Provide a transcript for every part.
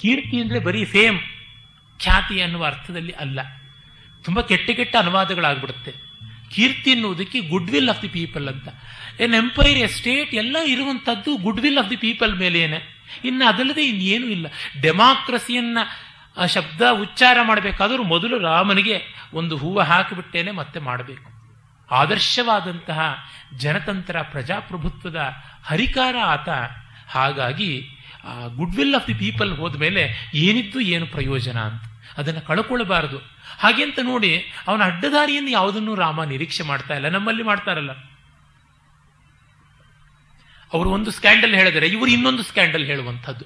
ಕೀರ್ತಿ ಅಂದರೆ ಬರೀ ಫೇಮ್ ಖ್ಯಾತಿ ಅನ್ನುವ ಅರ್ಥದಲ್ಲಿ ಅಲ್ಲ. ತುಂಬ ಕೆಟ್ಟ ಕೆಟ್ಟ ಅನುವಾದಗಳಾಗ್ಬಿಡುತ್ತೆ. ಕೀರ್ತಿ ಎನ್ನುವುದಕ್ಕೆ good will of the people ಅಂತ. ಎನ್ ಎಂಪೈರ್ ಎಸ್ಟೇಟ್ ಸ್ಟೇಟ್ ಎಲ್ಲ ಇರುವಂಥದ್ದು good will of the people ಮೇಲೇನೆ. ಇನ್ನು ಅದಲ್ಲದೆ ಇನ್ನೇನು ಇಲ್ಲ. ಡೆಮಾಕ್ರಸಿಯನ್ನ ಆ ಶಬ್ದ ಉಚ್ಚಾರ ಮಾಡಬೇಕಾದರೂ ಮೊದಲು ರಾಮನಿಗೆ ಒಂದು ಹೂವು ಹಾಕಿಬಿಟ್ಟೇನೆ ಮತ್ತೆ ಮಾಡಬೇಕು. ಆದರ್ಶವಾದಂತಹ ಜನತಂತ್ರ, ಪ್ರಜಾಪ್ರಭುತ್ವದ ಹರಿಕಾರ ಆತ. ಹಾಗಾಗಿ ಆ good will of the people ಹೋದ ಮೇಲೆ ಏನಿತ್ತು ಏನು ಪ್ರಯೋಜನ ಅಂತ ಅದನ್ನು ಕಳ್ಕೊಳ್ಬಾರದು. ಹಾಗೆ ಅಂತ ನೋಡಿ ಅವನ ಅಡ್ಡದಾರಿಯನ್ನು ಯಾವುದನ್ನು ರಾಮ ನಿರೀಕ್ಷೆ ಮಾಡ್ತಾ ಇಲ್ಲ, ನಮ್ಮಲ್ಲಿ ಮಾಡ್ತಾರಲ್ಲ. ಅವರು ಒಂದು ಸ್ಕ್ಯಾಂಡಲ್ ಹೇಳಿದರೆ, ಇವರು ಇನ್ನೊಂದು ಸ್ಕ್ಯಾಂಡಲ್ ಹೇಳುವಂಥದ್ದು.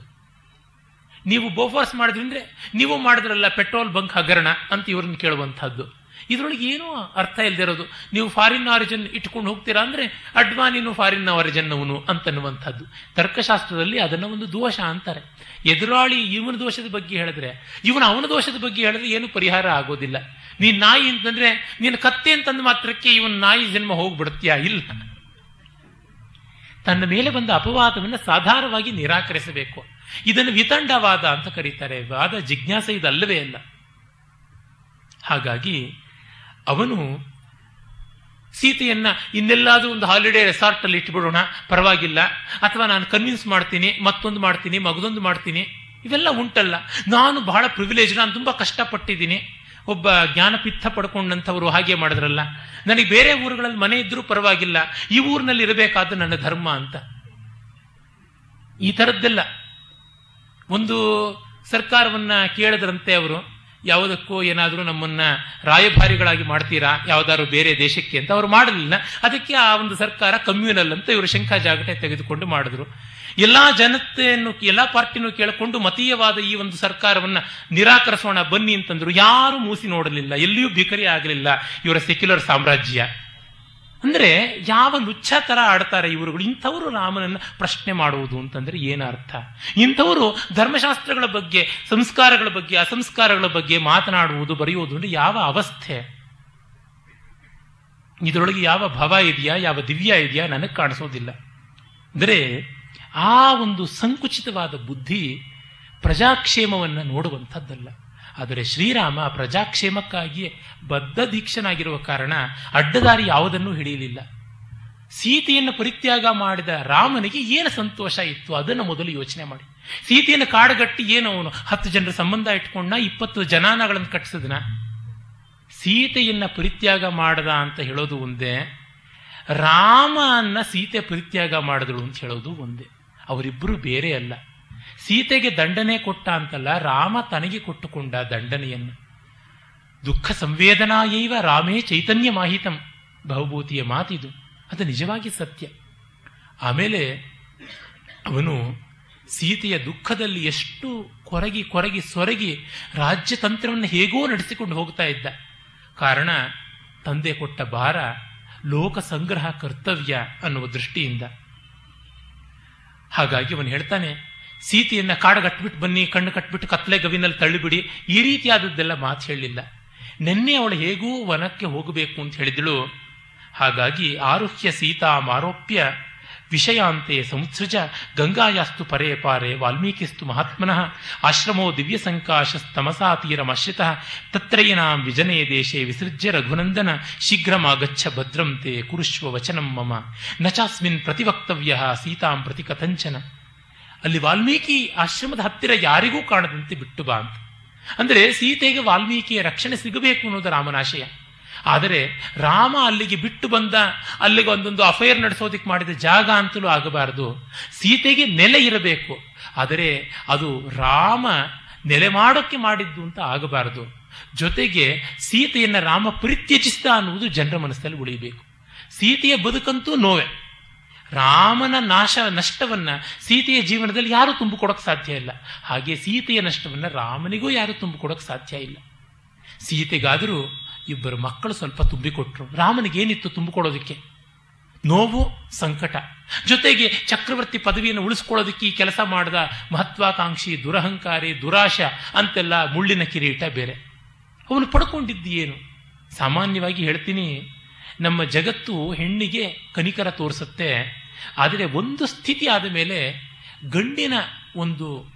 ನೀವು ಬೋಫಾರ್ಸ್ ಮಾಡಿದ್ರೆ ನೀವು ಮಾಡಿದ್ರಲ್ಲ ಪೆಟ್ರೋಲ್ ಬಂಕ್ ಹಗರಣ ಅಂತ ಇವ್ರನ್ನ ಕೇಳುವಂಥದ್ದು. ಇದರೊಳಗೆ ಏನೂ ಅರ್ಥ ಇಲ್ದಿರೋದು. ನೀವು ಫಾರಿನ್ ಆರಿಜಿನ್ ಇಟ್ಕೊಂಡು ಹೋಗ್ತೀರಾ ಅಂದ್ರೆ ಅಡ್ವಾನಿನು ಫಾರಿನ್ ಆರಿಜಿನ್ ಅವನು ಅಂತನ್ನುವಂಥದ್ದು. ತರ್ಕಶಾಸ್ತ್ರದಲ್ಲಿ ಅದನ್ನ ಒಂದು ದೋಷ ಅಂತಾರೆ. ಎದುರಾಳಿ ಇವನ ದೋಷದ ಬಗ್ಗೆ ಹೇಳಿದ್ರೆ, ಇವನು ಅವನ ದೋಷದ ಬಗ್ಗೆ ಹೇಳಿದ್ರೆ ಏನು ಪರಿಹಾರ ಆಗೋದಿಲ್ಲ. ನೀನು ನಾಯಿ ಅಂತಂದ್ರೆ, ನೀನು ಕತ್ತೆ ಅಂತಂದ ಮಾತ್ರಕ್ಕೆ ಇವನ್ ನಾಯಿ ಜನ್ಮ ಹೋಗ್ಬಿಡ್ತೀಯ? ಇಲ್ಲ. ತನ್ನ ಮೇಲೆ ಬಂದ ಅಪವಾದವನ್ನು ಸಾಧಾರವಾಗಿ ನಿರಾಕರಿಸಬೇಕು. ಇದನ್ನು ವಿತಂಡವಾದ ಅಂತ ಕರೀತಾರೆ. ವಾದ, ಜಿಜ್ಞಾಸೆ ಇದಲ್ಲವೇ ಅಲ್ಲ. ಹಾಗಾಗಿ ಅವನು ಸೀತೆಯನ್ನ ಇನ್ನೆಲ್ಲಾದರೂ ಒಂದು ಹಾಲಿಡೇ ರೆಸಾರ್ಟಲ್ಲಿ ಇಟ್ಬಿಡೋಣ, ಪರವಾಗಿಲ್ಲ. ಅಥವಾ ನಾನು ಕನ್ವಿನ್ಸ್ ಮಾಡ್ತೀನಿ, ಮತ್ತೊಂದು ಮಾಡ್ತೀನಿ, ಮಗದೊಂದು ಮಾಡ್ತೀನಿ. ಇವೆಲ್ಲ ಉಂಟಲ್ಲ. ನಾನು ಬಹಳ ಪ್ರಿವಿಲೇಜ್ ನಾನು ತುಂಬ ಕಷ್ಟಪಟ್ಟಿದ್ದೀನಿ. ಒಬ್ಬ ಜ್ಞಾನಪಿತ್ತ ಪಡ್ಕೊಂಡಂಥವ್ರು ಹಾಗೆ ಮಾಡಿದ್ರಲ್ಲ. ನನಗೆ ಬೇರೆ ಊರುಗಳಲ್ಲಿ ಮನೆ ಇದ್ರೂ ಪರವಾಗಿಲ್ಲ. ಈ ಊರಿನಲ್ಲಿ ಇರಬೇಕಾದ ನನ್ನ ಧರ್ಮ ಅಂತ. ಈ ಥರದ್ದೆಲ್ಲ ಒಂದು ಸರ್ಕಾರವನ್ನ ಕೇಳಿದ್ರಂತೆ ಅವರು. ಯಾವುದಕ್ಕೂ ಏನಾದರೂ ನಮ್ಮನ್ನ ರಾಯಭಾರಿಗಳಾಗಿ ಮಾಡ್ತೀರಾ? ಯಾವುದಾದ್ರು ಬೇರೆ ದೇಶಕ್ಕೆ ಅಂತ ಅವ್ರು ಮಾಡಲಿಲ್ಲ. ಅದಕ್ಕೆ ಆ ಒಂದು ಸರ್ಕಾರ ಕಮ್ಯೂನಲ್ ಅಂತ ಇವರು ಶಂಖ ಜಾಗಟೆ ತೆಗೆದುಕೊಂಡು ಮಾಡಿದ್ರು. ಎಲ್ಲಾ ಜನತೆಯನ್ನು, ಎಲ್ಲಾ ಪಾರ್ಟಿನೂ ಕೇಳಿಕೊಂಡು ಮತೀಯವಾದ ಈ ಒಂದು ಸರ್ಕಾರವನ್ನು ನಿರಾಕರಿಸೋಣ ಬನ್ನಿ ಅಂತಂದ್ರು. ಯಾರು ಮೂಸಿ ನೋಡಲಿಲ್ಲ. ಎಲ್ಲಿಯೂ ಭಿಕರಿ ಆಗಲಿಲ್ಲ. ಇವರ ಸೆಕ್ಯುಲರ್ ಸಾಮ್ರಾಜ್ಯ. ಅಂದ್ರೆ ಯಾವ ಲುಚ್ಛ ಥರ ಆಡ್ತಾರೆ ಇವರುಗಳು? ಇಂಥವರು ರಾಮನನ್ನು ಪ್ರಶ್ನೆ ಮಾಡುವುದು ಅಂತಂದರೆ ಏನು ಅರ್ಥ ಇಂಥವರು ಧರ್ಮಶಾಸ್ತ್ರಗಳ ಬಗ್ಗೆ, ಸಂಸ್ಕಾರಗಳ ಬಗ್ಗೆ, ಅಸಂಸ್ಕಾರಗಳ ಬಗ್ಗೆ ಮಾತನಾಡುವುದು, ಬರೆಯುವುದು ಅಂದರೆ ಯಾವ ಅವಸ್ಥೆ? ಇದರೊಳಗೆ ಯಾವ ಭವ ಇದೆಯಾ? ಯಾವ ದಿವ್ಯ ಇದೆಯಾ? ನನಗೆ ಕಾಣಿಸೋದಿಲ್ಲ. ಅಂದರೆ ಆ ಒಂದು ಸಂಕುಚಿತವಾದ ಬುದ್ಧಿ ಪ್ರಜಾಕ್ಷೇಮವನ್ನು ನೋಡುವಂಥದ್ದಲ್ಲ. ಆದರೆ ಶ್ರೀರಾಮ ಪ್ರಜಾಕ್ಷೇಮಕ್ಕಾಗಿಯೇ ಬದ್ಧ ದೀಕ್ಷನಾಗಿರುವ ಕಾರಣ ಅಡ್ಡದಾರಿ ಯಾವುದನ್ನೂ ಹಿಡಿಯಲಿಲ್ಲ. ಸೀತೆಯನ್ನು ಪರಿತ್ಯಾಗ ಮಾಡಿದ ರಾಮನಿಗೆ ಏನು ಸಂತೋಷ ಇತ್ತು? ಅದನ್ನು ಮೊದಲು ಯೋಚನೆ ಮಾಡಿ. ಸೀತೆಯನ್ನು ಕಾಡುಗಟ್ಟಿ ಏನು ಅವನು? ಹತ್ತು ಜನರ ಸಂಬಂಧ ಇಟ್ಕೊಂಡ ಇಪ್ಪತ್ತು ಜನಾನಗಳನ್ನು ಕಟ್ಟಿಸಿದನ. ಸೀತೆಯನ್ನ ಪರಿತ್ಯಾಗ ಮಾಡದ ಅಂತ ಹೇಳೋದು ಒಂದೇ. ರಾಮನ್ನ ಸೀತೆ ಪರಿತ್ಯಾಗ ಮಾಡಿದಳು ಅಂತ ಹೇಳೋದು ಒಂದೇ. ಅವರಿಬ್ಬರು ಬೇರೆ ಅಲ್ಲ. ಸೀತೆಗೆ ದಂಡನೆ ಕೊಟ್ಟ ಅಂತಲ್ಲ ರಾಮ ತನಗೆ ಕೊಟ್ಟುಕೊಂಡ ದಂಡನೆಯನ್ನು. ದುಃಖ ಸಂವೇದನಾಯೈವ ರಾಮೇ ಚೈತನ್ಯ ಮಾಹಿತಂ. ಬಹುಭೂತಿಯ ಮಾತಿದು. ಅದು ನಿಜವಾಗಿ ಸತ್ಯ. ಆಮೇಲೆ ಅವನು ಸೀತೆಯ ದುಃಖದಲ್ಲಿ ಎಷ್ಟು ಕೊರಗಿ ಕೊರಗಿ ಸೊರಗಿ ರಾಜ್ಯತಂತ್ರವನ್ನು ಹೇಗೋ ನಡೆಸಿಕೊಂಡು ಹೋಗ್ತಾ ಇದ್ದ. ಕಾರಣ ತಂದೆ ಕೊಟ್ಟ ಭಾರ ಲೋಕ ಸಂಗ್ರಹ ಕರ್ತವ್ಯ ಅನ್ನುವ ದೃಷ್ಟಿಯಿಂದ. ಹಾಗಾಗಿ ಅವನು ಹೇಳ್ತಾನೆ ಸೀತೆಯನ್ನ ಕಾಡಗಟ್ಬಿಟ್ಟು ಬನ್ನಿ, ಕಣ್ಣು ಕಟ್ಬಿಟ್ಟು ಕತ್ಲೆ ಗವಿನಲ್ಲಿ ತಳ್ಳಿಬಿಡಿ. ಈ ರೀತಿಯಾದದ್ದೆಲ್ಲ ಮಾತು ಹೇಳಲಿಲ್ಲ ನಿನ್ನೆ ಅವಳು ಹೇಗೂ ವನಕ್ಕೆ ಹೋಗಬೇಕು ಅಂತ ಹೇಳಿದಳು. ಹಾಗಾಗಿ ಆರುಹ್ಯ ಸೀತಾ ಮಾರೋಪ್ಯ ವಿಷಯಾಂತೆ ಸಂಸೃಜ ಗಂಗಾಯಾಸ್ತು ಪರೇ ಪಾರೆ ವಾಲ್ಮೀಕಿಸ್ತು ಮಹಾತ್ಮನಃ ಆಶ್ರಮೋ ದಿವ್ಯ ಸಂಕಾಶಸ್ತಮಸಾ ತೀರಮಶ್ರಿತಃ ತತ್ರಯನಾಂ ವಿಜನೇ ದೇಶೆ ವಿಸೃಜ್ಯ ರಘುನಂದನ ಶೀಘ್ರಮಾಗಚ್ಚ ಭದ್ರಂತೆ ಕುರುಶ್ವ ವಚನಂ ಮಮ. ನಚಾಸ್ಮಿನ್ ಪ್ರತಿವಕ್ತವ್ಯ ಸೀತಾಂ ಪ್ರತಿ ಕಥಂಚನ. ಅಲ್ಲಿ ವಾಲ್ಮೀಕಿ ಆಶ್ರಮದ ಹತ್ತಿರ ಯಾರಿಗೂ ಕಾಣದಂತೆ ಬಿಟ್ಟು ಬಾ ಅಂತ. ಅಂದರೆ ಸೀತೆಗೆ ವಾಲ್ಮೀಕಿಯ ರಕ್ಷಣೆ ಸಿಗಬೇಕು ಅನ್ನೋದು ರಾಮನಾಶಯ. ಆದರೆ ರಾಮ ಅಲ್ಲಿಗೆ ಬಿಟ್ಟು ಬಂದ, ಅಲ್ಲಿಗೆ ಒಂದೊಂದು ಅಫೈರ್ ನಡೆಸೋದಕ್ಕೆ ಮಾಡಿದ ಜಾಗ ಅಂತಲೂ ಆಗಬಾರದು. ಸೀತೆಗೆ ನೆಲೆ ಇರಬೇಕು. ಆದರೆ ಅದು ರಾಮ ನೆಲೆ ಮಾಡೋಕ್ಕೆ ಮಾಡಿದ್ದು ಅಂತ ಆಗಬಾರದು. ಜೊತೆಗೆ ಸೀತೆಯನ್ನು ರಾಮ ಪರಿತ್ಯಜಿಸಿದ ಅನ್ನುವುದು ಜನರ ಮನಸ್ಸಲ್ಲಿ ಉಳಿಯಬೇಕು. ಸೀತೆಯ ಬದುಕಂತೂ ನೋವೆ. ರಾಮನ ನಾಶ, ನಷ್ಟವನ್ನ ಸೀತೆಯ ಜೀವನದಲ್ಲಿ ಯಾರು ತುಂಬಿಕೊಡಕ್ ಸಾಧ್ಯ ಇಲ್ಲ. ಹಾಗೆ ಸೀತೆಯ ನಷ್ಟವನ್ನ ರಾಮನಿಗೂ ಯಾರು ತುಂಬಿಕೊಡಕ್ ಸಾಧ್ಯ ಇಲ್ಲ. ಸೀತೆಗಾದರೂ ಇಬ್ಬರು ಮಕ್ಕಳು ಸ್ವಲ್ಪ ತುಂಬಿಕೊಟ್ರು. ರಾಮನಿಗೇನಿತ್ತು ತುಂಬಿಕೊಡೋದಕ್ಕೆ ನೋವು, ಸಂಕಟ. ಜೊತೆಗೆ ಚಕ್ರವರ್ತಿ ಪದವಿಯನ್ನು ಉಳಿಸ್ಕೊಳ್ಳೋದಕ್ಕೆ ಈ ಕೆಲಸ ಮಾಡಿದ ಮಹತ್ವಾಕಾಂಕ್ಷಿ ದುರಹಂಕಾರಿ, ದುರಾಶ ಅಂತೆಲ್ಲ ಮುಳ್ಳಿನ ಕಿರೀಟ ಬೇರೆ. ಅವನು ಪಡ್ಕೊಂಡಿದ್ದು ಏನು? ಸಾಮಾನ್ಯವಾಗಿ ಹೇಳ್ತೀನಿ, ನಮ್ಮ ಜಗತ್ತು ಹೆಣ್ಣಿಗೆ ಕನಿಕರ ತೋರಿಸುತ್ತೆ. ಆದರೆ ಒಂದು ಸ್ಥಿತಿ ಆದ ಮೇಲೆ ಗಂಡಿನ ಒಂದು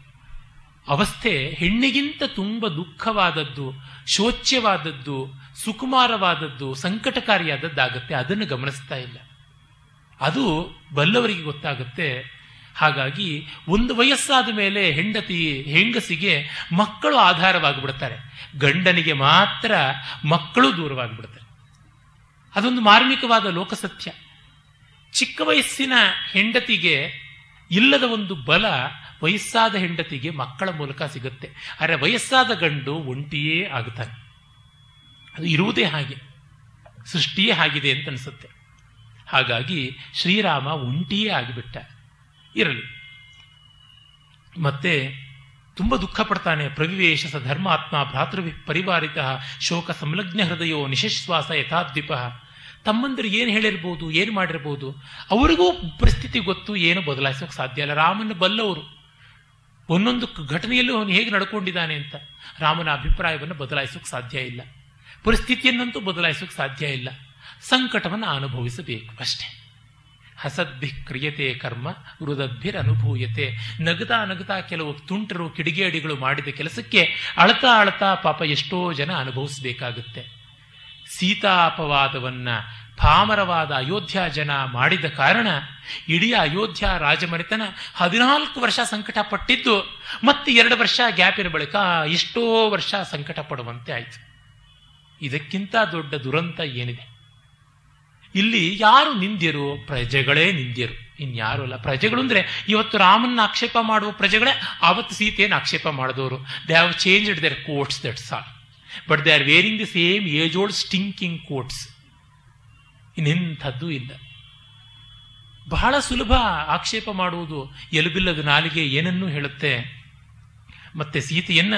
ಅವಸ್ಥೆ ಹೆಣ್ಣಿಗಿಂತ ತುಂಬ ದುಃಖವಾದದ್ದು, ಶೋಚ್ಯವಾದದ್ದು, ಸುಕುಮಾರವಾದದ್ದು, ಸಂಕಟಕಾರಿಯಾದದ್ದಾಗತ್ತೆ. ಅದನ್ನು ಗಮನಿಸ್ತಾ ಇಲ್ಲ. ಅದು ಬಲ್ಲವರಿಗೆ ಗೊತ್ತಾಗುತ್ತೆ. ಹಾಗಾಗಿ ಒಂದು ವಯಸ್ಸಾದ ಮೇಲೆ ಹೆಂಡತಿ, ಹೆಂಗಸಿಗೆ ಮಕ್ಕಳು ಆಧಾರವಾಗಿಬಿಡ್ತಾರೆ. ಗಂಡನಿಗೆ ಮಾತ್ರ ಮಕ್ಕಳು ದೂರವಾಗಿಬಿಡ್ತಾರೆ. ಅದೊಂದು ಮಾರ್ಮಿಕವಾದ ಲೋಕಸತ್ಯ. ಚಿಕ್ಕ ವಯಸ್ಸಿನ ಹೆಂಡತಿಗೆ ಇಲ್ಲದ ಒಂದು ಬಲ ವಯಸ್ಸಾದ ಹೆಂಡತಿಗೆ ಮಕ್ಕಳ ಮೂಲಕ ಸಿಗುತ್ತೆ. ಆದರೆ ವಯಸ್ಸಾದ ಗಂಡು ಒಂಟಿಯೇ ಆಗುತ್ತಾನೆ ಅದು ಇರುವುದೇ ಹಾಗೆ. ಸೃಷ್ಟಿಯೇ ಆಗಿದೆ ಅಂತ ಅನಿಸುತ್ತೆ. ಹಾಗಾಗಿ ಶ್ರೀರಾಮ ಒಂಟಿಯೇ ಆಗಿಬಿಟ್ಟ ಇರಲಿ. ಮತ್ತೆ ತುಂಬ ದುಃಖ ಪಡ್ತಾನೆ. ಪ್ರವಿವೇಶ ಧರ್ಮಾತ್ಮ ಭ್ರಾತೃವಿ ಪರಿವಾರಿತ ಶೋಕ ಸಂಲಗ್ನ ಹೃದಯೋ ನಿಶಶ್ವಾಸ ಯಥಾದ್ವಿಪ. ತಮ್ಮಂದಿರು ಏನು ಹೇಳಿರ್ಬೋದು, ಏನು ಮಾಡಿರ್ಬೋದು, ಅವರಿಗೂ ಪರಿಸ್ಥಿತಿ ಗೊತ್ತು, ಏನು ಬದಲಾಯಿಸೋಕೆ ಸಾಧ್ಯ ಇಲ್ಲ. ರಾಮನ ಬಲ್ಲವರು. ಒಂದೊಂದು ಘಟನೆಯಲ್ಲೂ ಅವನು ಹೇಗೆ ನಡ್ಕೊಂಡಿದ್ದಾನೆ ಅಂತ ರಾಮನ ಅಭಿಪ್ರಾಯವನ್ನು ಬದಲಾಯಿಸೋಕೆ ಸಾಧ್ಯ ಇಲ್ಲ. ಪರಿಸ್ಥಿತಿಯನ್ನಂತೂ ಬದಲಾಯಿಸೋಕೆ ಸಾಧ್ಯ ಇಲ್ಲ. ಸಂಕಟವನ್ನು ಅನುಭವಿಸಬೇಕು ಅಷ್ಟೇ. ಹಸದ್ಭಿ ಕ್ರಿಯತೆ ಕರ್ಮ ಹೃದಭಿರ್ ಅನುಭೂಯತೆ ನಗತಾ ನಗತಾ ಕೆಲವು ತುಂಟರು, ಕಿಡಿಗೇಡಿಗಳು ಮಾಡಿದ ಕೆಲಸಕ್ಕೆ ಅಳತಾ ಅಳತಾ ಪಾಪ ಎಷ್ಟೋ ಜನ ಅನುಭವಿಸಬೇಕಾಗುತ್ತೆ. ಸೀತಾಪವಾದವನ್ನ ಪಾಮರವಾದ ಅಯೋಧ್ಯ ಜನ ಮಾಡಿದ ಕಾರಣ ಇಡೀ ಅಯೋಧ್ಯ ರಾಜಮನೆತನ ಹದಿನಾಲ್ಕು ವರ್ಷ ಸಂಕಟ ಪಟ್ಟಿದ್ದು ಮತ್ತೆ ಎರಡು ವರ್ಷ ಗ್ಯಾಪಿನ ಬಳಿಕ ಎಷ್ಟೋ ವರ್ಷ ಸಂಕಟ ಪಡುವಂತೆ ಆಯಿತು. ಇದಕ್ಕಿಂತ ದೊಡ್ಡ ದುರಂತ ಏನಿದೆ? ಇಲ್ಲಿ ಯಾರು ನಿಂದ್ಯರು? ಪ್ರಜೆಗಳೇ ನಿಂದ್ಯರು. ಇನ್ಯಾರು ಅಲ್ಲ ಪ್ರಜೆಗಳು ಅಂದ್ರೆ ಇವತ್ತು ರಾಮನ್ನ ಆಕ್ಷೇಪ ಮಾಡುವ ಪ್ರಜೆಗಳೇ ಆವತ್ತು ಸೀತೆಯನ್ನು ಆಕ್ಷೇಪ ಮಾಡಿದವರು. They have changed their coats that's all but they are wearing the same age old stinking coats ಇನ್ನೆಂಥದ್ದು ಇಲ್ಲ. ಬಹಳ ಸುಲಭ ಆಕ್ಷೇಪ ಮಾಡುವುದು. ಎಲುಬಿಲ್ಲದ ನಾಲಿಗೆ ಏನನ್ನೂ ಹೇಳುತ್ತೆ? ಮತ್ತೆ ಸೀತೆಯನ್ನ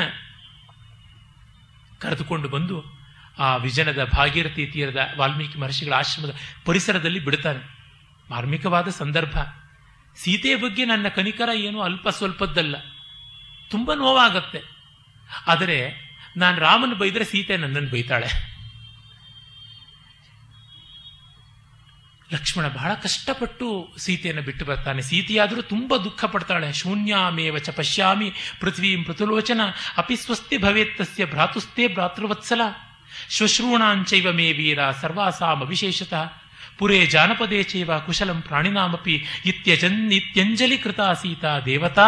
ಕರೆದುಕೊಂಡು ಬಂದು ಆ ವಿಜನದ ಭಾಗೀರಥಿ ತೀರದ ವಾಲ್ಮೀಕಿ ಮಹರ್ಷಿಗಳ ಆಶ್ರಮದ ಪರಿಸರದಲ್ಲಿ ಬಿಡುತ್ತಾನೆ. ಮಾರ್ಮಿಕವಾದ ಸಂದರ್ಭ. ಸೀತೆಯ ಬಗ್ಗೆ ನನ್ನ ಕನಿಕರ ಏನು ಅಲ್ಪ ಸ್ವಲ್ಪದ್ದಲ್ಲ. ತುಂಬ ನೋವಾಗತ್ತೆ. ಆದರೆ ನಾನು ರಾಮನ ಬೈದರೆ ಸೀತೆ ನನ್ನನ್ನು ಬೈತಾಳೆ. ಲಕ್ಷ್ಮಣ ಬಹಳ ಕಷ್ಟಪಟ್ಟು ಸೀತೆಯನ್ನು ಬಿಟ್ಟು ಬರ್ತಾನೆ. ಸೀತೆಯಾದರೂ ತುಂಬ ದುಃಖ ಪಡ್ತಾಳೆ. ಶೂನ್ಯಾಮೇವ ಚ ಪಶ್ಯಾಮಿ ಪೃಥ್ವೀಂ ಪೃಥುಲೋಚನ ಅಪಿ ಸ್ವಸ್ತಿ ಭವೇತ್ತಸ್ಯ ಭ್ರಾತುಸ್ತೆ ಭ್ರಾತೃವತ್ಸಲ. ಶ್ವಶ್ರೂಣಾಂಚೈವ ಮೇ ವೀರ ಸರ್ವಾಸಾಮ ಅವಿಶೇಷತಃ. ಪುರೇ ಜಾನಪದೇ ಚೈವ ಕುಶಲಂ ಪ್ರಾಣಿನಾಮಪಿ ಇತ್ಯಜನ್ ಇತ್ಯಂಜಲಿ ಕೃತ ಸೀತಾ ದೇವತಾ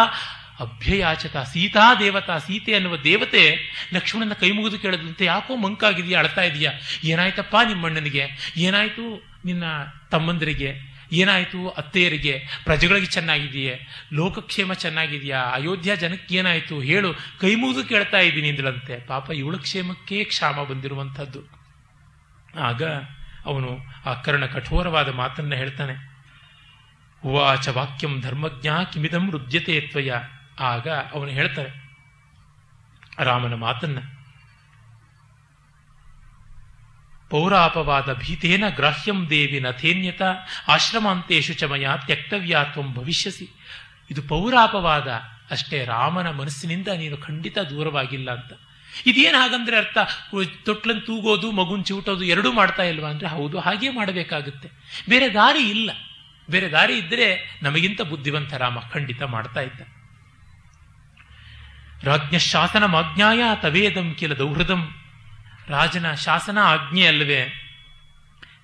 ಅಭ್ಯಯಾಚತ ಸೀತಾ ದೇವತಾ, ಸೀತೆ ಅನ್ನುವ ದೇವತೆ ಲಕ್ಷ್ಮಣನ ಕೈ ಮುಗಿದು ಕೇಳದಂತೆ ಯಾಕೋ ಮಂಕಾಗಿದೆಯಾ, ಅಳ್ತಾ ಇದೆಯಾ? ಏನಾಯ್ತಪ್ಪ ನಿಮ್ಮಣ್ಣನಿಗೆ? ಏನಾಯ್ತು ನಿನ್ನ ತಮ್ಮಂದರಿಗೆ? ಏನಾಯ್ತು ಅತ್ತೆಯರಿಗೆ? ಪ್ರಜೆಗಳಿಗೆ ಚೆನ್ನಾಗಿದೆಯೇ ಲೋಕಕ್ಷೇಮ ಚೆನ್ನಾಗಿದೆಯಾ? ಅಯೋಧ್ಯ ಜನಕ್ಕೆ ಏನಾಯ್ತು? ಹೇಳು. ಕೈ ಮುಗಿದು ಕೇಳ್ತಾ ಇದ್ದೀನಿ ಅಂದ್ರಂತೆ ಪಾಪ ಇವಳ ಕ್ಷೇಮಕ್ಕೆ ಕ್ಷಾಮ ಬಂದಿರುವಂಥದ್ದು. ಆಗ ಅವನು ಆ ಕರ್ಣ ಕಠೋರವಾದ ಮಾತನ್ನ ಹೇಳ್ತಾನೆ. ಉವಾಚ ವಾಕ್ಯಂ ಧರ್ಮಜ್ಞ ಕಿಮಿದಂ ರುದ್ಯತೆ ತ್ವಯ. ಆಗ ಅವನು ಹೇಳ್ತಾರೆ ರಾಮನ ಮಾತನ್ನ, ಪೌರಾಪವಾದ ಭೀತೇನ ಗ್ರಾಹ್ಯಂ ದೇವಿ ನಥೇನ್ಯತ, ಆಶ್ರಮಾಂತೇಶು ಚಮಯ ತ್ಯಕ್ತವ್ಯಾತ್ವಂ ಭವಿಷ್ಯಸಿ. ಇದು ಪೌರಾಪವಾದ ಅಷ್ಟೇ, ರಾಮನ ಮನಸ್ಸಿನಿಂದ ನೀನು ಖಂಡಿತ ದೂರವಾಗಿಲ್ಲ ಅಂತ. ಇದೇನು ಹಾಗಂದ್ರೆ ಅರ್ಥ, ತೊಟ್ಲನ್ ತೂಗೋದು, ಮಗುನ್ ಚೂಟೋದು ಎರಡೂ ಮಾಡ್ತಾ ಇಲ್ವಾ ಅಂದ್ರೆ ಹೌದು, ಹಾಗೆ ಮಾಡಬೇಕಾಗುತ್ತೆ. ಬೇರೆ ದಾರಿ ಇಲ್ಲ. ಬೇರೆ ದಾರಿ ಇದ್ದರೆ ನಮಗಿಂತ ಬುದ್ಧಿವಂತ ರಾಮ ಖಂಡಿತ ಮಾಡ್ತಾ ಇದ್ದ. ರಾಜ್ಞ ಶಾಸನ ಮಾಜ್ಞಾಯ ತವೇದಂ ಕಿಲ ದೌಹೃದಂ. ರಾಜನ ಶಾಸನ ಆಜ್ಞೆ ಅಲ್ಲವೇ?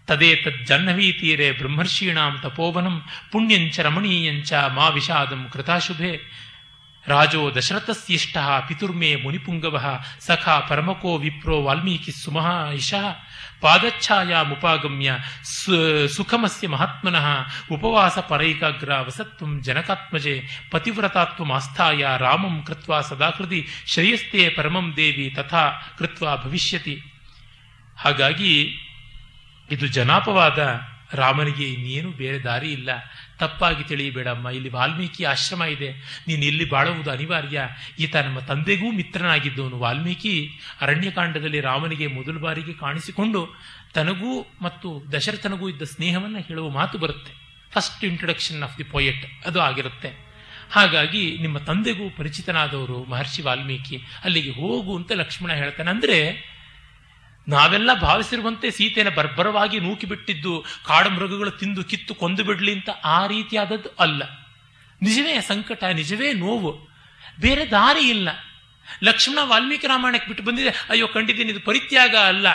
ತದೇ ತಜ್ಜನ್ನವೀ ತೀರೆ ಬ್ರಹ್ಮರ್ಷೀಣಾಂ ತಪೋವನಂ ಪುಣ್ಯಂಚ ರಮಣೀಯಂಚ ಮಾ ವಿಷಾದಂ ಕೃತಾಶುಭೆ. ರಾಜೋ ದಶರಥಸ್ಯಿಷ್ಟ ಪಿತುರ್ಮೇ ಮುನಿಪುಂಗವ ಸಖಾ ಪರಮಕೋ ವಿಪ್ರೋ ವಾಲ್ಮೀಕಿ ಸುಮಹ ಇಶಃ ಪಾದಚ್ಛಾಯಾಮುಪಾಗಮ್ಯ ಸುಖಮಸ್ಯ ಮಹಾತ್ಮನಃ ಉಪವಾಸ ಪರೈಕಾಗ್ರ ವಸತ್ವಂ ಜನಕಾತ್ಮಜೆ ಪತಿವ್ರತಾತ್ವಮಾಸ್ಥಾಯ ರಾಮಂ ಕೃತ್ವ ಸದಾಕೃತಿ ಶ್ರೇಯಸ್ತೆ ಪರಮಂ ದೇವಿ ತಥಾ ಕೃತ್ವ ಭವಿಷ್ಯತಿ. ಹಾಗಾಗಿ ಇದು ಜನಾಪವಾದ ರಾಮನಿಗೆ ಇನ್ನೇನು ಬೇರೆ ದಾರಿ ಇಲ್ಲ. ತಪ್ಪಾಗಿ ತಿಳಿಯಬೇಡಮ್ಮ. ಇಲ್ಲಿ ವಾಲ್ಮೀಕಿ ಆಶ್ರಮ ಇದೆ. ನೀನು ಇಲ್ಲಿ ಬಾಳುವುದು ಅನಿವಾರ್ಯ. ಈತ ನಮ್ಮ ತಂದೆಗೂ ಮಿತ್ರನಾಗಿದ್ದವನು. ವಾಲ್ಮೀಕಿ ಅರಣ್ಯಕಾಂಡದಲ್ಲಿ ರಾಮನಿಗೆ ಮೊದಲ ಬಾರಿಗೆ ಕಾಣಿಸಿಕೊಂಡು ತನಗೂ ಮತ್ತು ದಶರಥನಗೂ ಇದ್ದ ಸ್ನೇಹವನ್ನು ಹೇಳುವ ಮಾತು ಬರುತ್ತೆ. First introduction of the poet ಅದು ಆಗಿರುತ್ತೆ. ಹಾಗಾಗಿ ನಿಮ್ಮ ತಂದೆಗೂ ಪರಿಚಿತನಾದವರು ಮಹರ್ಷಿ ವಾಲ್ಮೀಕಿ. ಅಲ್ಲಿಗೆ ಹೋಗು ಅಂತ ಲಕ್ಷ್ಮಣ ಹೇಳ್ತಾನೆ. ಅಂದ್ರೆ ನಾವೆಲ್ಲ ಭಾವಿಸಿರುವಂತೆ ಸೀತೆಯನ್ನು ಬರ್ಬರವಾಗಿ ನೂಕಿಬಿಟ್ಟಿದ್ದು ಕಾಡು ಮೃಗಗಳು ತಿಂದು ಕಿತ್ತು ಕೊಂದು ಬಿಡಲಿ ಅಂತ ಆ ರೀತಿಯಾದದ್ದು ಅಲ್ಲ. ನಿಜವೇ ಸಂಕಟ, ನಿಜವೇ ನೋವು. ಬೇರೆ ದಾರಿ ಇಲ್ಲ. ಲಕ್ಷ್ಮಣ ವಾಲ್ಮೀಕಿ ರಾಮಾಯಣಕ್ಕೆ ಬಿಟ್ಟು ಬಂದಿದೆ, ಅಯ್ಯೋ ಕಂಡಿದ್ದೀನಿ, ಇದು ಪರಿತ್ಯಾಗ ಅಲ್ಲ.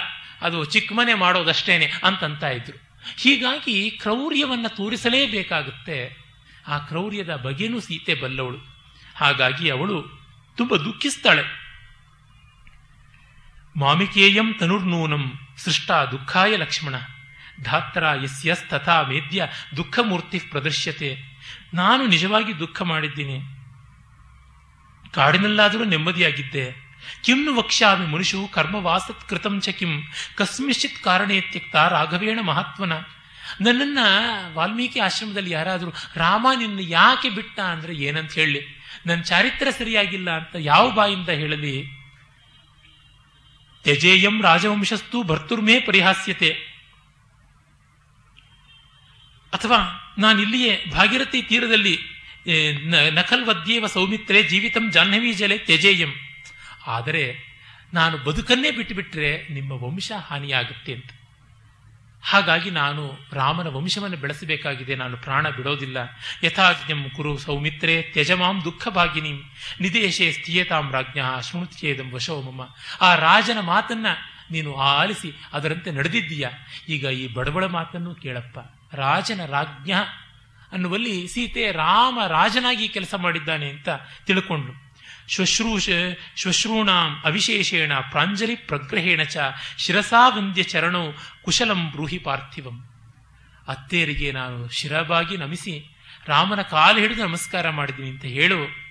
ಅದು ಚಿಕ್ಕಮನೆ ಮಾಡೋದಷ್ಟೇನೆ ಅಂತಂತ ಇದ್ರು. ಹೀಗಾಗಿ ಕ್ರೌರ್ಯವನ್ನು ತೋರಿಸಲೇಬೇಕಾಗುತ್ತೆ. ಆ ಕ್ರೌರ್ಯದ ಬಗೆನೂ ಸೀತೆ ಬಲ್ಲವಳು. ಹಾಗಾಗಿ ಅವಳು ತುಂಬ ದುಃಖಿಸ್ತಾಳೆ. ಮಾಮಿಕೇಯಂ ತನುರ್ನೂನಂ ಸೃಷ್ಟ ದುಃಖಾಯ ಲಕ್ಷ್ಮಣ. ಧಾತ್ರ ಯಸ್ಯಸ್ತಥಾ ಮೇದ್ಯ ದುಃಖಮೂರ್ತಿ ಪ್ರದರ್ಶ್ಯತೆ. ನಾನು ನಿಜವಾಗಿ ದುಃಖ ಮಾಡಿದ್ದೀನಿ. ಕಾಡಿನಲ್ಲಾದರೂ ನೆಮ್ಮದಿಯಾಗಿದ್ದೆ. ಕಿಮ್ನು ವಕ್ಷ್ಯಾಮಿ ಮನುಷ್ಯು ಕರ್ಮವಾಸತ್ ಕೃತಂಚ ಕಿಂ. ಕಸ್ಮಿಶ್ಚಿತ್ ಕಾರಣೇ ತ್ಯಕ್ತ ರಾಘವೇಣ ಮಹತ್ವನ ನನ್ನನ್ನ ವಾಲ್ಮೀಕಿ ಆಶ್ರಮದಲ್ಲಿ ಯಾರಾದರೂ ರಾಮ ನಿನ್ನ ಯಾಕೆ ಬಿಟ್ಟ ಅಂದ್ರೆ ಏನಂತ ಹೇಳಿ. ನನ್ನ ಚಾರಿತ್ರ ಸರಿಯಾಗಿಲ್ಲ ಅಂತ ಯಾವ ಬಾಯಿಂದ ಹೇಳಲಿ? ತ್ಯಜೇಯಂ ರಾಜವಂಶಸ್ತು ಭರ್ತುರ್ಮೇ ಪರಿಹಾಸ್ಯತೆ. ಅಥವಾ ನಾನಿಲ್ಲಿಯೇ ಭಾಗೀರಥಿ ತೀರದಲ್ಲಿ ನಖಲ್ವದ್ಯೇವ ಸೌಮಿತ್ರೆ ಜೀವಿತಂ ಜಾಹ್ನವಿ ಜಲೆ ತ್ಯಜೇಯಂ. ಆದರೆ ನಾನು ಬದುಕನ್ನೇ ಬಿಟ್ಟುಬಿಟ್ರೆ ನಿಮ್ಮ ವಂಶ ಹಾನಿಯಾಗುತ್ತೆ ಅಂತ. ಹಾಗಾಗಿ ನಾನು ರಾಮನ ವಂಶವನ್ನು ಬೆಳೆಸಬೇಕಾಗಿದೆ, ನಾನು ಪ್ರಾಣ ಬಿಡೋದಿಲ್ಲ. ಯಥಾಜ್ಞಂ ಕುರು ಸೌಮಿತ್ರೇ ತ್ಯಜಮಾಂ ದುಃಖ ಭಾಗಿನಿ ನಿದೇಶೇ ಸ್ಥೀಯತಾಂ ರಾಜ್ಞ ಶೃಣುತ್ಯೇದಂ ವಶೋಮಮ್ಮ ಆ ರಾಜನ ಮಾತನ್ನ ನೀನು ಆಲಿಸಿ ಅದರಂತೆ ನಡೆದಿದ್ದೀಯ? ಈಗ ಈ ಬಡಬಡ ಮಾತನ್ನು ಕೇಳಪ್ಪ. ರಾಜನ ರಾಜ್ಞ ಅನ್ನುವಲ್ಲಿ ಸೀತೆ ರಾಮ ರಾಜನಾಗಿ ಕೆಲಸ ಮಾಡಿದ್ದಾನೆ ಅಂತ ತಿಳ್ಕೊಂಡು ಶ್ವಶ್ರೂಷ ಶ್ವಶ್ರೂಣಾಂ ಅವಿಶೇಷೇಣ ಪ್ರಾಂಜಲಿ ಪ್ರಗ್ರಹೇಣ ಚ ಶಿರಸಾವಂದ್ಯ ಚರಣೋ ಕುಶಲಂ ಬ್ರೂಹಿ ಪಾರ್ಥಿವಂ. ಅತ್ತೇರಿಗೆ ನಾನು ಶಿರಬಾಗಿ ನಮಿಸಿ ರಾಮನ ಕಾಲು ಹಿಡಿದು ನಮಸ್ಕಾರ ಮಾಡಿದ್ದೀನಿ ಅಂತ ಹೇಳು.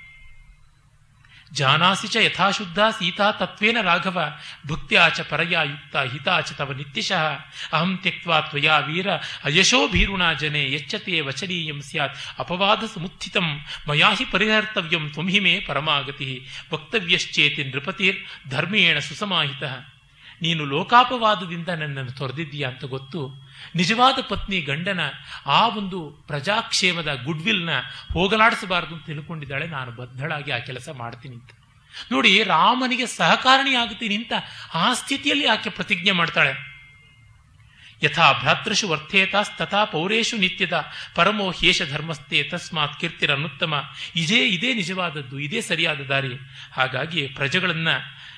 ಜಾನಾಸಿ ಚ ಯಥಾಶುದ್ಧ ಸೀತಾ ತತ್ವೇನ ರಾಘವ ಭಕ್ತ್ಯಾಚ ಪರಯಾ ಯುಕ್ತ ಹಿತಾಚ ತವ ನಿತ್ಯಶಃ, ಅಹಂ ತ್ಯಕ್ವಾ ತ್ವಯಾ ವೀರ, ಅಯಶೋ ಭೀರುಣಾ ಜನೆ, ಯಚ್ಚತೆ ವಚನೀಯಂ ಸ್ಯಾತ್, ಅಪವಾದ ಸಮುತ್ಥಿತಂ, ಮಯಾ ಹಿ ಪರಿಹರ್ತವ್ಯಂ ತ್ವಂ ಹಿ ಮೇ ಪರಮಾಗತಿ, ವಕ್ತವ್ಯಶ್ಚೇತಿ ನೃಪತಿರ್, ಧರ್ಮೇಣ ಸುಸಮಾಹಿತ। ನೀನು ಲೋಕಾಪವಾದದಿಂದ ನನ್ನನ್ನು ತೊರೆದಿದ್ದೀಯಾ ಅಂತ ಗೊತ್ತು. ನಿಜವಾದ ಪತ್ನಿ ಗಂಡನ ಆ ಒಂದು ಪ್ರಜಾಕ್ಷೇಮದ ಗುಡ್ವಿಲ್ನ ಹೋಗಲಾಡಿಸಬಾರದು ಅಂತ ತಿಳ್ಕೊಂಡಿದ್ದಾಳೆ. ನಾನು ಬದ್ಧಳಾಗಿ ಆ ಕೆಲಸ ಮಾಡ್ತೀನಿ ಅಂತ. ನೋಡಿ, ರಾಮನಿಗೆ ಸಹಕಾರಣಿಯಾಗುತ್ತೀನಿ ಅಂತ ಆ ಸ್ಥಿತಿಯಲ್ಲಿ ಆಕೆ ಪ್ರತಿಜ್ಞೆ ಮಾಡ್ತಾಳೆ. ಯಥಾ ಭ್ರಾತೃಷು ವರ್ಥೇತಾಸ್ತಥಾ ಪೌರೇಶು ನಿತ್ಯದ ಪರಮೋ ಹೇಷ ಧರ್ಮಸ್ಥೆ ತಸ್ಮಾತ್ ಕೀರ್ತಿರನುತ್ತಮ ಇದೇ ಇದೇ ನಿಜವಾದದ್ದು, ಇದೇ ಸರಿಯಾದ ದಾರಿ. ಹಾಗಾಗಿ ಪ್ರಜೆಗಳನ್ನ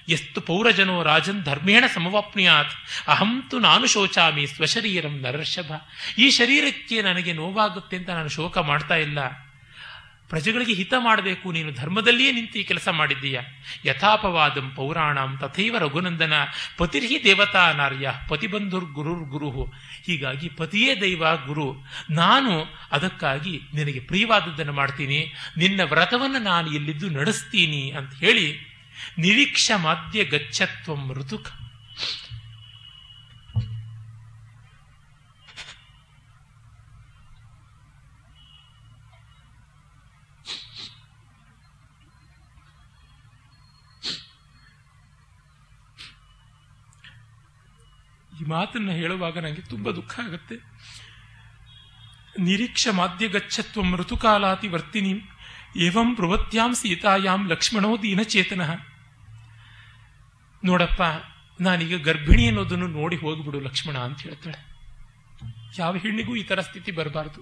ಎಷ್ಟು ಪೌರಜನೋ ರಾಜನ್ ಧರ್ಮೇಣ ಸಮವಾಪ್ನಿಯಾತ್. ಅಹಂತು ನಾನು ಶೋಚಾಮಿ ಸ್ವಶರೀರಂ ನರರ್ಷಭ. ಈ ಶರೀರಕ್ಕೆ ನನಗೆ ನೋವಾಗುತ್ತೆ ಅಂತ ನಾನು ಶೋಕ ಮಾಡ್ತಾ ಇಲ್ಲ. ಪ್ರಜೆಗಳಿಗೆ ಹಿತ ಮಾಡಬೇಕು, ನೀನು ಧರ್ಮದಲ್ಲಿಯೇ ನಿಂತು ಈ ಕೆಲಸ ಮಾಡಿದ್ದೀಯ? ಯಥಾಪವಾದಂ ಪೌರಾಣಂ ತಥೈವ ರಘುನಂದನ ಪತಿರ್ಹಿ ದೇವತಾ ನಾರ್ಯ ಪತಿಬಂಧುರ್ ಗುರುರ್ ಗುರು ಹೀಗಾಗಿ ಪತಿಯೇ ದೈವ, ಗುರು. ನಾನು ಅದಕ್ಕಾಗಿ ನಿನಗೆ ಪ್ರಿಯವಾದದ್ದನ್ನು ಮಾಡ್ತೀನಿ. ನಿನ್ನ ವ್ರತವನ್ನು ನಾನು ಎಲ್ಲಿದ್ದು ನಡೆಸ್ತೀನಿ ಅಂತ ಹೇಳಿ ನಿರೀಕ್ಷ ಮಾಧ್ಯ ಗಚ್ಚತ್ವಂ ಋತುಕ ಈ ಮಾತನ್ನು ಹೇಳುವಾಗ ನನಗೆ ತುಂಬ ದುಃಖ ಆಗುತ್ತೆ. ನಿರೀಕ್ಷ ಮಾಧ್ಯ ಗಚ್ಚತ್ವ ಮೃತುಕಾಲಾತಿ ವರ್ತಿನಿ ಏವಂ ಪ್ರವತ್ಯಾಂ ಸೀತಾಯಾಂ ಲಕ್ಷ್ಮಣೋ ದೀನಚೇತನ. ನೋಡಪ್ಪ, ನಾನೀಗ ಗರ್ಭಿಣಿ ಅನ್ನೋದನ್ನು ನೋಡಿ ಹೋಗ್ಬಿಡು ಲಕ್ಷ್ಮಣ ಅಂತ ಹೇಳ್ತಾಳೆ. ಯಾವ ಹೆಣ್ಣಿಗೂ ಈ ತರ ಸ್ಥಿತಿ ಬರಬಾರದು.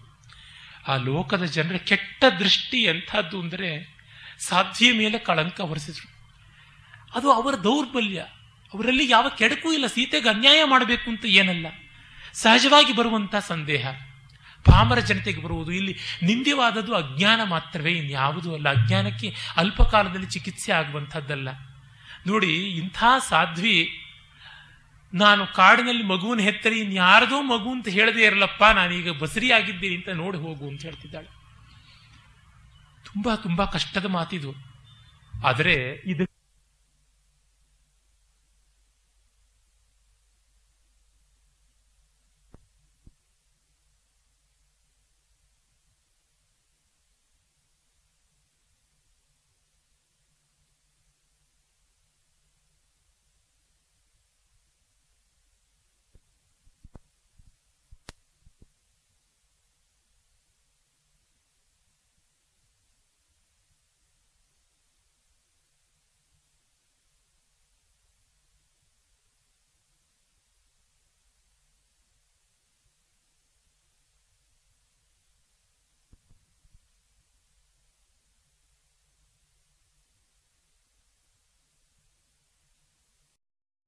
ಆ ಲೋಕದ ಜನರ ಕೆಟ್ಟ ದೃಷ್ಟಿ ಎಂಥದ್ದು ಅಂದರೆ ಸಾಧ್ಯ ಮೇಲೆ ಕಳಂಕ ಹೊರಿಸಿದ್ರು ಅದು ಅವರ ದೌರ್ಬಲ್ಯ. ಅವರಲ್ಲಿ ಯಾವ ಕೆಡಕೂ ಇಲ್ಲ. ಸೀತೆಗೆ ಅನ್ಯಾಯ ಮಾಡಬೇಕು ಅಂತ ಏನಲ್ಲ. ಸಹಜವಾಗಿ ಬರುವಂತ ಸಂದೇಹ. ಪಾಮರ ಜನತೆಗೆ ಬರುವುದು. ಇಲ್ಲಿ ನಿಂದ್ಯವಾದದ್ದು ಅಜ್ಞಾನ ಮಾತ್ರವೇ, ಇನ್ಯಾವುದೂ ಅಲ್ಲ. ಅಜ್ಞಾನಕ್ಕೆ ಅಲ್ಪ ಕಾಲದಲ್ಲಿ ಚಿಕಿತ್ಸೆ ಆಗುವಂಥದ್ದಲ್ಲ. ನೋಡಿ, ಇಂಥ ಸಾಧ್ವಿ, ನಾನು ಕಾಡಿನಲ್ಲಿ ಮಗುವನ್ನು ಹೆತ್ತರಿ, ಇನ್ಯಾರದೋ ಮಗು ಅಂತ ಹೇಳದೇ ಇರಲಪ್ಪ, ನಾನೀಗ ಬಸರಿಯಾಗಿದ್ದೀನಿ ಅಂತ ನೋಡಿ ಹೋಗು ಅಂತ ಹೇಳ್ತಿದ್ದಾಳೆ. ತುಂಬಾ ತುಂಬಾ ಕಷ್ಟದ ಮಾತಿದು. ಆದರೆ ಇದು